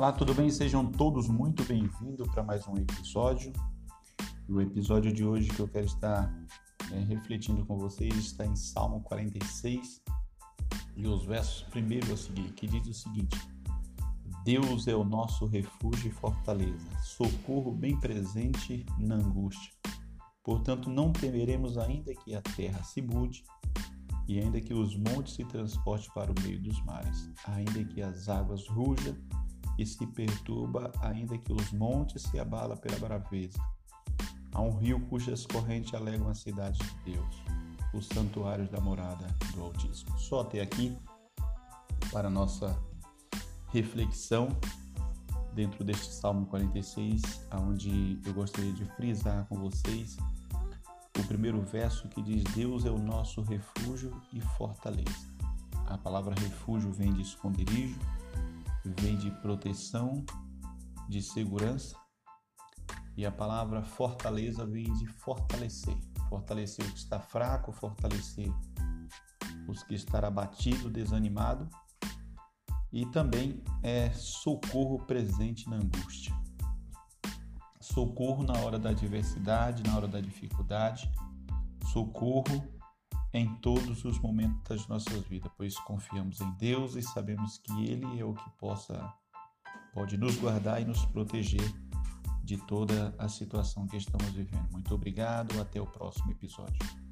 Olá, tudo bem? Sejam todos muito bem-vindos para mais um episódio. O episódio de hoje que eu quero estar é, refletindo com vocês está em Salmo 46 e os versos primeiro a seguir, que diz o seguinte: Deus é o nosso refúgio e fortaleza, socorro bem presente na angústia. Portanto, não temeremos ainda que a terra se mude e ainda que os montes se transportem para o meio dos mares, ainda que as águas rujam e se perturba, ainda que os montes se abala pela braveza. Há um rio cujas correntes alegam a cidade de Deus, os santuários da morada do Altíssimo. Só até aqui para nossa reflexão dentro deste Salmo 46, onde eu gostaria de frisar com vocês o primeiro verso que diz: Deus é o nosso refúgio e fortaleza. A palavra refúgio vem de esconderijo, vem de proteção, de segurança, e a palavra fortaleza vem de fortalecer. Fortalecer o que está fraco, fortalecer os que estão abatido, desanimado, e também é socorro presente na angústia. Socorro na hora da adversidade, na hora da dificuldade, socorro em todos os momentos das nossas vidas, pois confiamos em Deus e sabemos que Ele é o que possa pode nos guardar e nos proteger de toda a situação que estamos vivendo. Muito obrigado, até o próximo episódio.